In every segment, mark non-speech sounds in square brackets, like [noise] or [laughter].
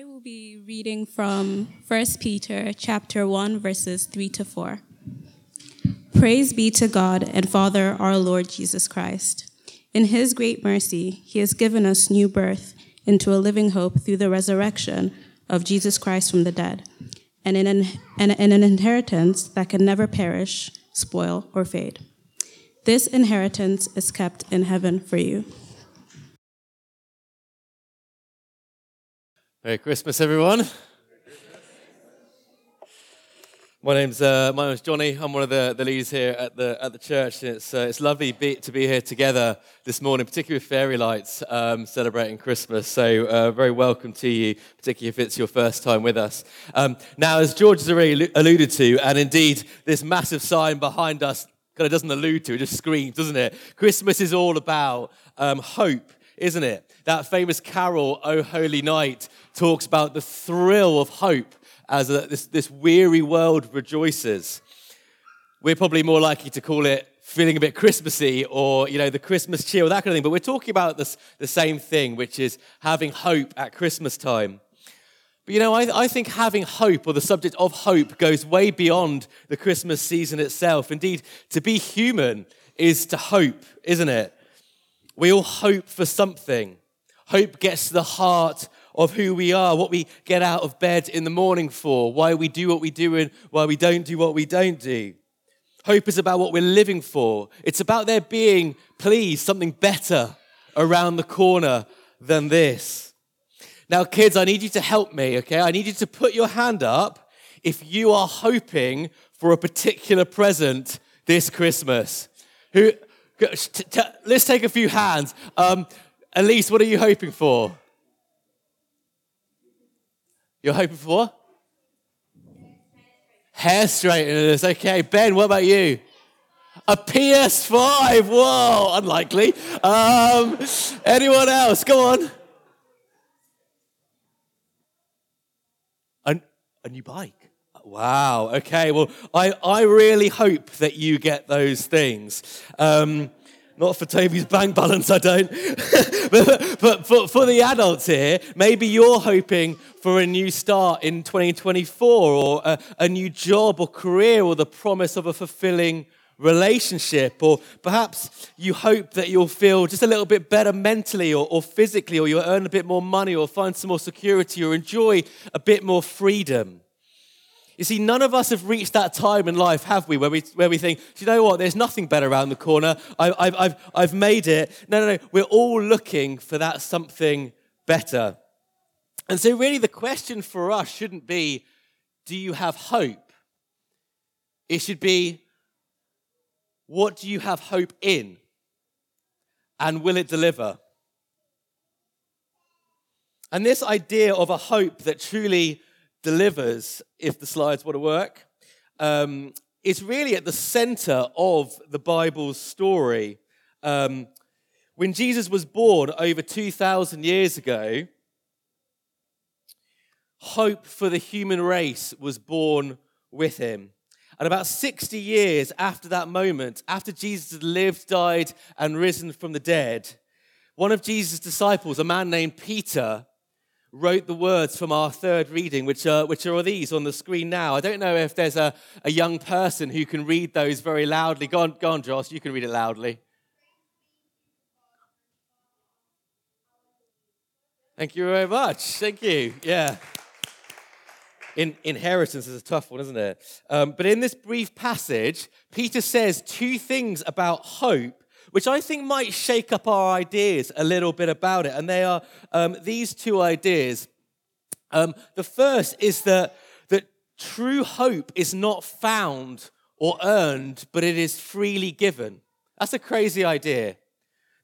I will be reading from 1 Peter chapter 1 verses 3 to 4. Praise be to God and Father our Lord Jesus Christ. In his great mercy, he has given us new birth into a living hope through the resurrection of Jesus Christ from the dead, and in an, and an inheritance that can never perish, spoil, or fade. This inheritance is kept in heaven for you. Merry Christmas, everyone. My name's uh, my name's Johnny. I'm one of the, the leaders here at the at the church. It's uh, it's lovely be, to be here together this morning, particularly with fairy lights um, celebrating Christmas. So uh, very welcome to you, particularly if it's your first time with us. Um, now, as George has already alluded to, and indeed this massive sign behind us kind of doesn't allude to, it just screams, doesn't it? Christmas is all about um, hope, isn't it? That famous carol, "O Holy Night." talks about the thrill of hope as a, this, this weary world rejoices. We're probably more likely to call it feeling a bit Christmassy or, you know, the Christmas cheer or that kind of thing. But we're talking about this, the same thing, which is having hope at Christmas time. But, you know, I, I think having hope or the subject of hope goes way beyond the Christmas season itself. Indeed, to be human is to hope, isn't it? We all hope for something. Hope gets to the heart of who we are, what we get out of bed in the morning for, why we do what we do and why we don't do what we don't do. Hope is about what we're living for. It's about there being, please, something better around the corner than this. Now, kids, I need you to help me, okay? I need you to put your hand up if you are hoping for a particular present this Christmas. Who, let's take a few hands. Um, Elise, what are you hoping for? You're hoping for? Hair straighteners. Okay. Ben, what about you? A PS5. Whoa, unlikely. Um, anyone else? Go on. A, a new bike. Wow. Okay. Well, I, I really hope that you get those things. Um, not for Toby's bank balance, I don't. [laughs] but, but for, for the adults here, maybe you're hoping for a new start in 2024 or a, a new job or career or the promise of a fulfilling relationship, or perhaps you hope that you'll feel just a little bit better mentally or, or, physically, or you'll earn a bit more money, or find some more security, or enjoy a bit more freedom. You see, none of us have reached that time in life, have we, where we, where we think, you know what, there's nothing better around the corner. I, have I've, I've made it. No, no, no. We're all looking for that something better. And so, really, the question for us shouldn't be, do you have hope? It should be, what do you have hope in? And will it deliver? And this idea of a hope that truly delivers, if the slides want to work, um, is really at the center of the Bible's story. Um, when Jesus was born over 2,000 years ago, hope for the human race was born with him. And about 60 years after that moment, after Jesus lived, died, and risen from the dead, one of Jesus' disciples, a man named Peter, wrote the words from our third reading, which are, which are these on the screen now. I don't know if there's a, a young person who can read those very loudly. Go on, go on, Josh, you can read it loudly. Thank you very much. Thank you. Yeah. In, inheritance is a tough one, isn't it? Um, but in this brief passage, Peter says two things about hope which I think might shake up our ideas a little bit about it. And they are um, these two ideas. Um, the first is that, that true hope is not found or earned, but it is freely given. That's a crazy idea.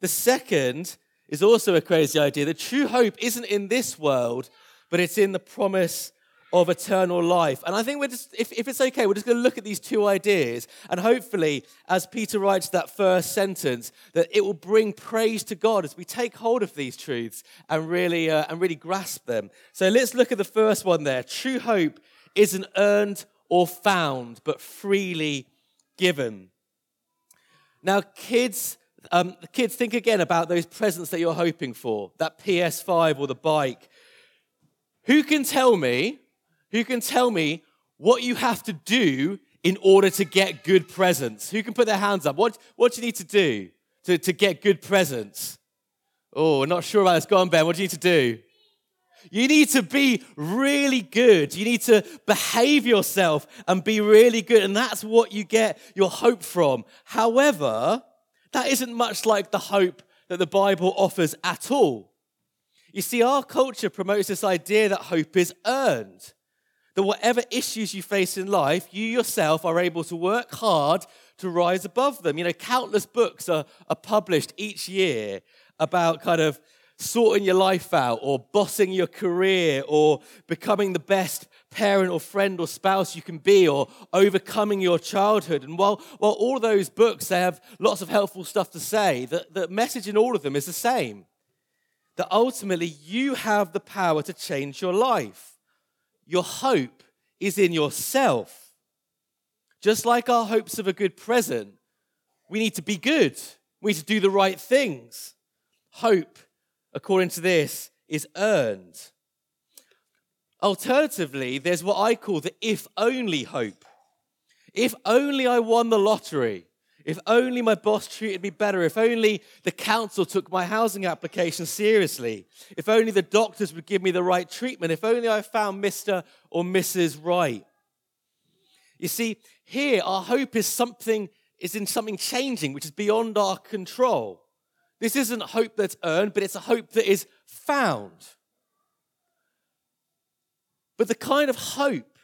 The second is also a crazy idea. The true hope isn't in this world, but it's in the promise of eternal life. And I think we're just, if, if it's okay, we're just going to look at these two ideas. And hopefully, as Peter writes that first sentence, that it will bring praise to God as we take hold of these truths and really, uh, and really grasp them. So let's look at the first one there. True hope isn't earned or found, but freely given. Now, kids, um, kids, think again about those presents that you're hoping for that PS5 or the bike Who can tell me, who can tell me what you have to do in order to get good presents? Who can put their hands up? What, what do you need to do to, to get good presents? Oh, not sure about this. Go on, Ben. What do you need to do? You need to be really good. You need to behave yourself and be really good. And that's what you get your hope from. However, that isn't much like the hope that the Bible offers at all. You see, our culture promotes this idea that hope is earned. That whatever issues you face in life, you yourself are able to work hard to rise above them. You know, countless books are, are published each year about kind of sorting your life out or bossing your career or becoming the best parent or friend or spouse you can be or overcoming your childhood. And while, while all those books, they have lots of helpful stuff to say, the, the message in all of them is the same. That ultimately you have the power to change your life. Your hope is in yourself. Just like our hopes of a good present, we need to be good. We need to do the right things. Hope according to this, is earned. Alternatively, there's what I call the if only hope. If only I won the lottery. If only my boss treated me better. If only the council took my housing application seriously. If only the doctors would give me the right treatment. If only I found Mr. or Mrs. Right. You see, here our hope is something is in something changing which is beyond our control. This isn't hope that's earned, but it's a hope that is found. But the kind of hope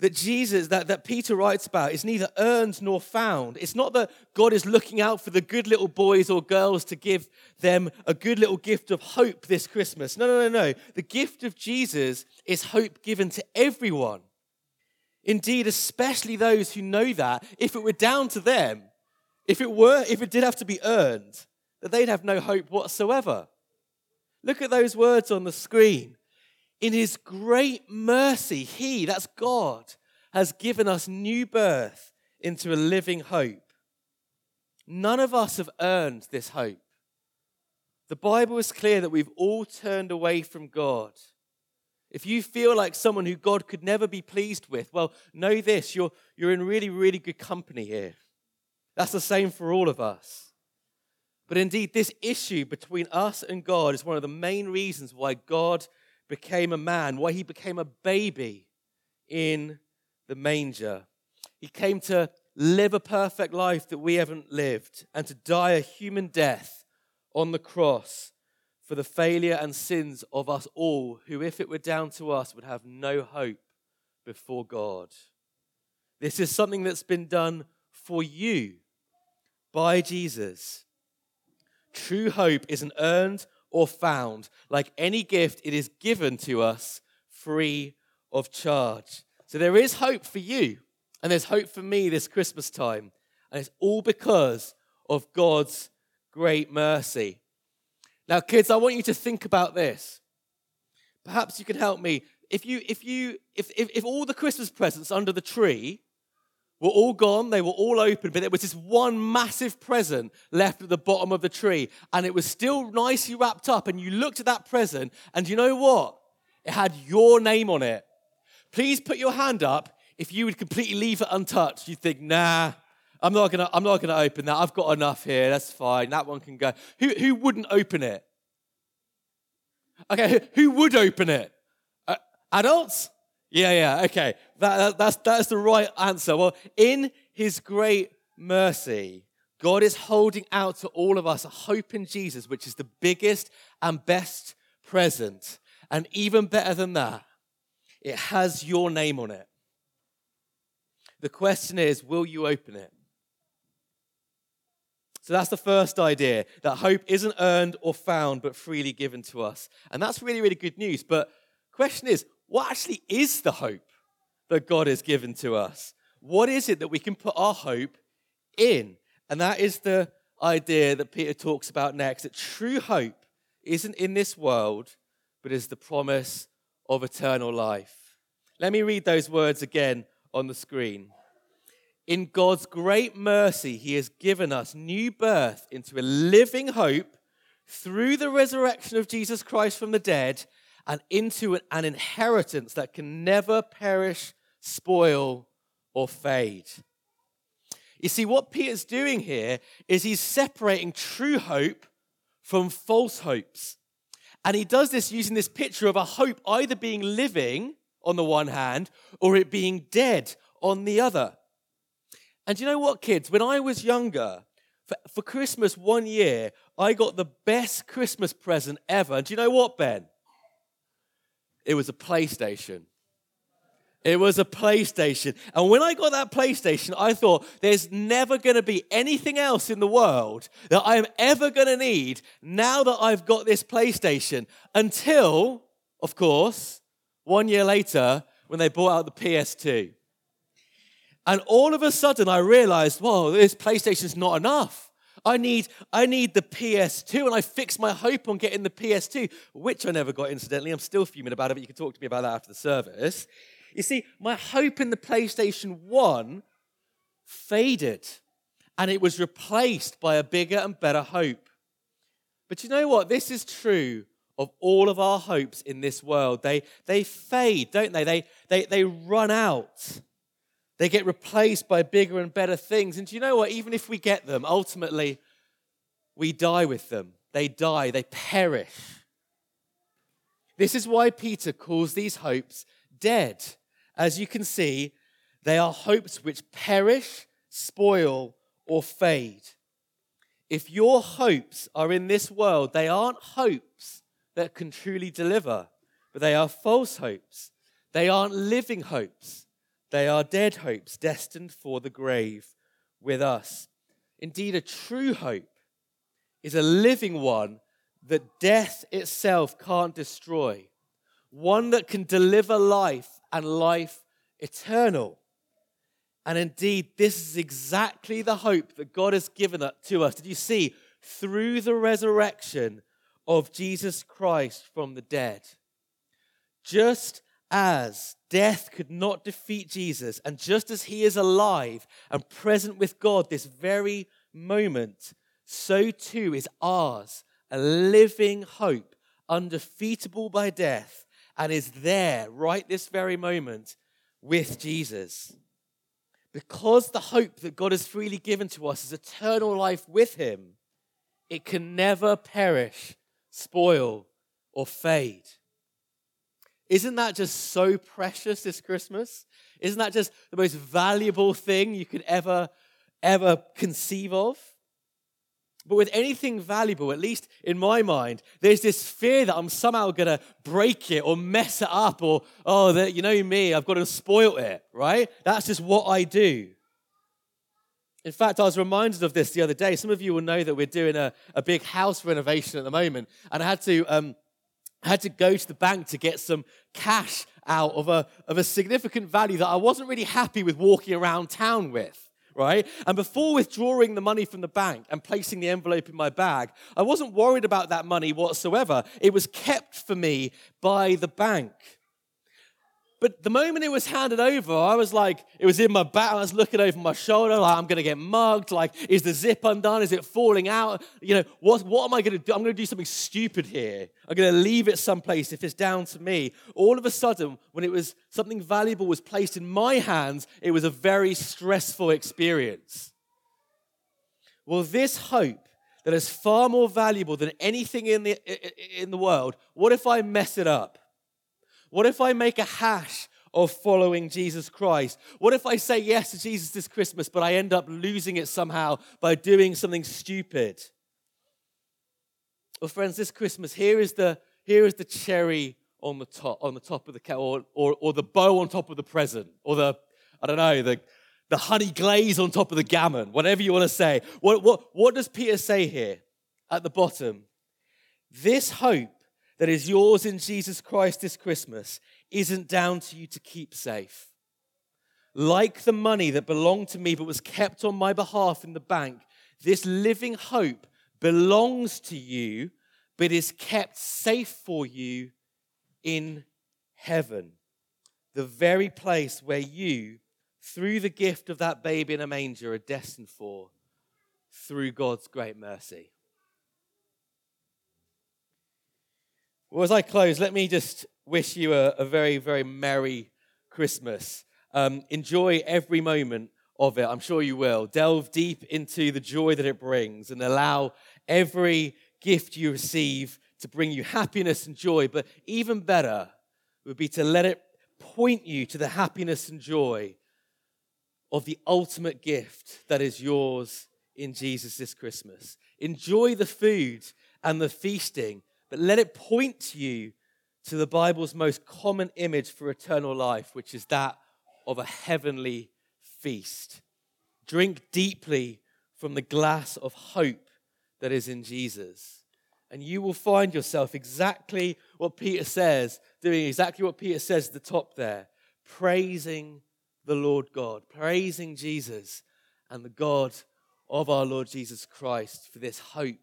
that Jesus, that, that Peter writes about, is neither earned nor found. It's not that God is looking out for the good little boys or girls to give them a good little gift of hope this Christmas. No, no, no, no. The gift of Jesus is hope given to everyone. Indeed, especially those who know that if it were down to them, if it were, if it did have to be earned, that they'd have no hope whatsoever. Look at those words on the screen. In his great mercy, he, that's God, has given us new birth into a living hope. None of us have earned this hope. The Bible is clear that we've all turned away from God. If you feel like someone who God could never be pleased with, well, know this you're, you're in really, really good company here. That's the same for all of us. But indeed, this issue between us and God is one of the main reasons why God became a man, why he became a baby in the manger. He came to live a perfect life that we haven't lived and to die a human death on the cross for the failure and sins of us all, who, if it were down to us, would have no hope before God. This is something that's been done for you by Jesus. True hope isn't earned or found. Like any gift, it is given to us free of charge. So there is hope for you, and there's hope for me this Christmas time. And it's all because of God's great mercy. Now, kids, I want you to think about this. Perhaps you can help me. If you, if you, if, if, if all the Christmas presents under the tree were all gone, they were all open, but there was this one massive present left at the bottom of the tree, and it was still nicely wrapped up. And you looked at that present, and you know what? It had your name on it. Please put your hand up if you would completely leave it untouched. You think, nah, I'm not gonna, I'm not gonna open that. I've got enough here. That's fine. That one can go. Who, who wouldn't open it? Okay, who would open it? Uh, adults? Yeah, yeah, okay. That, that, that's, that's the right answer. Well, in his great mercy, God is holding out to all of us a hope in Jesus, which is the biggest and best present. And even better than that, it has your name on it. The question is, will you open it? So that's the first idea that hope isn't earned or found, but freely given to us. And that's really, really good news. But question is, what actually is the hope that God has given to us? What is it that we can put our hope in? And that is the idea that Peter talks about next that true hope isn't in this world, but is the promise of eternal life. Let me read those words again on the screen. In God's great mercy, He has given us new birth into a living hope through the resurrection of Jesus Christ from the dead and into an inheritance that can never perish, spoil, or fade. You see, what Peter's doing here is he's separating true hope from false hopes. And he does this using this picture of a hope either being living on the one hand or it being dead on the other. And you know what, kids? When I was younger, for, for Christmas one year, I got the best Christmas present ever. And do you know what, Ben? It was a PlayStation. It was a PlayStation. And when I got that PlayStation, I thought there's never going to be anything else in the world that I am ever going to need now that I've got this PlayStation. Until, of course, one year later, when they brought out the PS2. And all of a sudden, I realized, whoa, this PlayStation's not enough. I need, I need the PS2, and I fixed my hope on getting the PS2, which I never got, incidentally. I'm still fuming about it, but you can talk to me about that after the service. You see, my hope in the PlayStation 1 faded, and it was replaced by a bigger and better hope. But you know what? This is true of all of our hopes in this world. They, they fade, don't they? They, they? they run out. They get replaced by bigger and better things. And do you know what? Even if we get them, ultimately, we die with them. They die, they perish. This is why Peter calls these hopes dead. As you can see, they are hopes which perish, spoil, or fade. If your hopes are in this world, they aren't hopes that can truly deliver, but they are false hopes. They aren't living hopes. They are dead hopes destined for the grave with us. Indeed, a true hope is a living one that death itself can't destroy, one that can deliver life and life eternal. And indeed, this is exactly the hope that God has given to us. Did you see? Through the resurrection of Jesus Christ from the dead. Just as death could not defeat Jesus, and just as he is alive and present with God this very moment, so too is ours a living hope, undefeatable by death, and is there right this very moment with Jesus. Because the hope that God has freely given to us is eternal life with him, it can never perish, spoil, or fade. Isn't that just so precious this Christmas? Isn't that just the most valuable thing you could ever, ever conceive of? But with anything valuable, at least in my mind, there's this fear that I'm somehow going to break it or mess it up or, oh, that, you know me, I've got to spoil it, right? That's just what I do. In fact, I was reminded of this the other day. Some of you will know that we're doing a, a big house renovation at the moment. And I had to um, I had to go to the bank to get some cash out of a, of a significant value that I wasn't really happy with walking around town with right? And before withdrawing the money from the bank and placing the envelope in my bag, I wasn't worried about that money whatsoever. It was kept for me by the bank. But the moment it was handed over, I was like, it was in my back. I was looking over my shoulder, like, I'm going to get mugged. Like, is the zip undone? Is it falling out? You know, what, what am I going to do? I'm going to do something stupid here. I'm going to leave it someplace if it's down to me. All of a sudden, when it was something valuable was placed in my hands, it was a very stressful experience. Well, this hope that is far more valuable than anything in the, in the world, what if I mess it up? What if I make a hash of following Jesus Christ? What if I say yes to Jesus this Christmas, but I end up losing it somehow by doing something stupid? Well, friends, this Christmas, here is the, here is the cherry on the top, on the top of the or, or, or the bow on top of the present, or the, I don't know, the, the honey glaze on top of the gammon, whatever you want to say. What, what, what does Peter say here at the bottom? This hope that is yours in Jesus Christ this Christmas isn't down to you to keep safe. Like the money that belonged to me but was kept on my behalf in the bank, this living hope belongs to you but is kept safe for you in heaven. The very place where you, through the gift of that baby in a manger, are destined for through God's great mercy. Well, as I close, let me just wish you a, a very, very Merry Christmas. Um, enjoy every moment of it. I'm sure you will. Delve deep into the joy that it brings and allow every gift you receive to bring you happiness and joy. But even better would be to let it point you to the happiness and joy of the ultimate gift that is yours in Jesus this Christmas. Enjoy the food and the feasting, but let it point you to the Bible's most common image for eternal life, which is that of a heavenly feast. Drink deeply from the glass of hope that is in Jesus. And you will find yourself exactly what Peter says, doing exactly what Peter says at the top there, praising the Lord God, praising Jesus and the God of our Lord Jesus Christ for this hope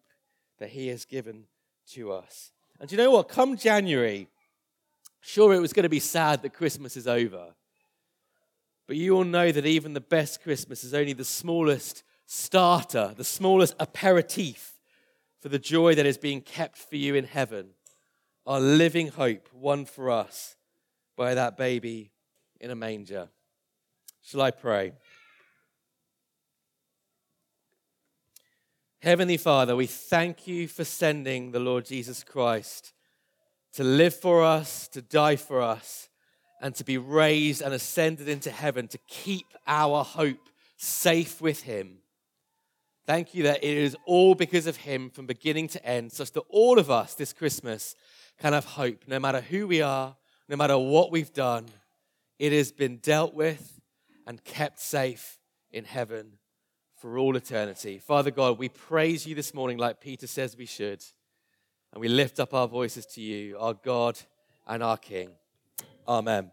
that he has given to us. And do you know what? Come January, sure, it was going to be sad that Christmas is over. But you all know that even the best Christmas is only the smallest starter, the smallest aperitif for the joy that is being kept for you in heaven. Our living hope won for us by that baby in a manger. Shall I pray? Heavenly Father, we thank you for sending the Lord Jesus Christ to live for us, to die for us, and to be raised and ascended into heaven to keep our hope safe with Him. Thank you that it is all because of Him from beginning to end, such that all of us this Christmas can have hope, no matter who we are, no matter what we've done. It has been dealt with and kept safe in heaven for all eternity. Father God, we praise you this morning like Peter says we should, and we lift up our voices to you, our God and our King. Amen.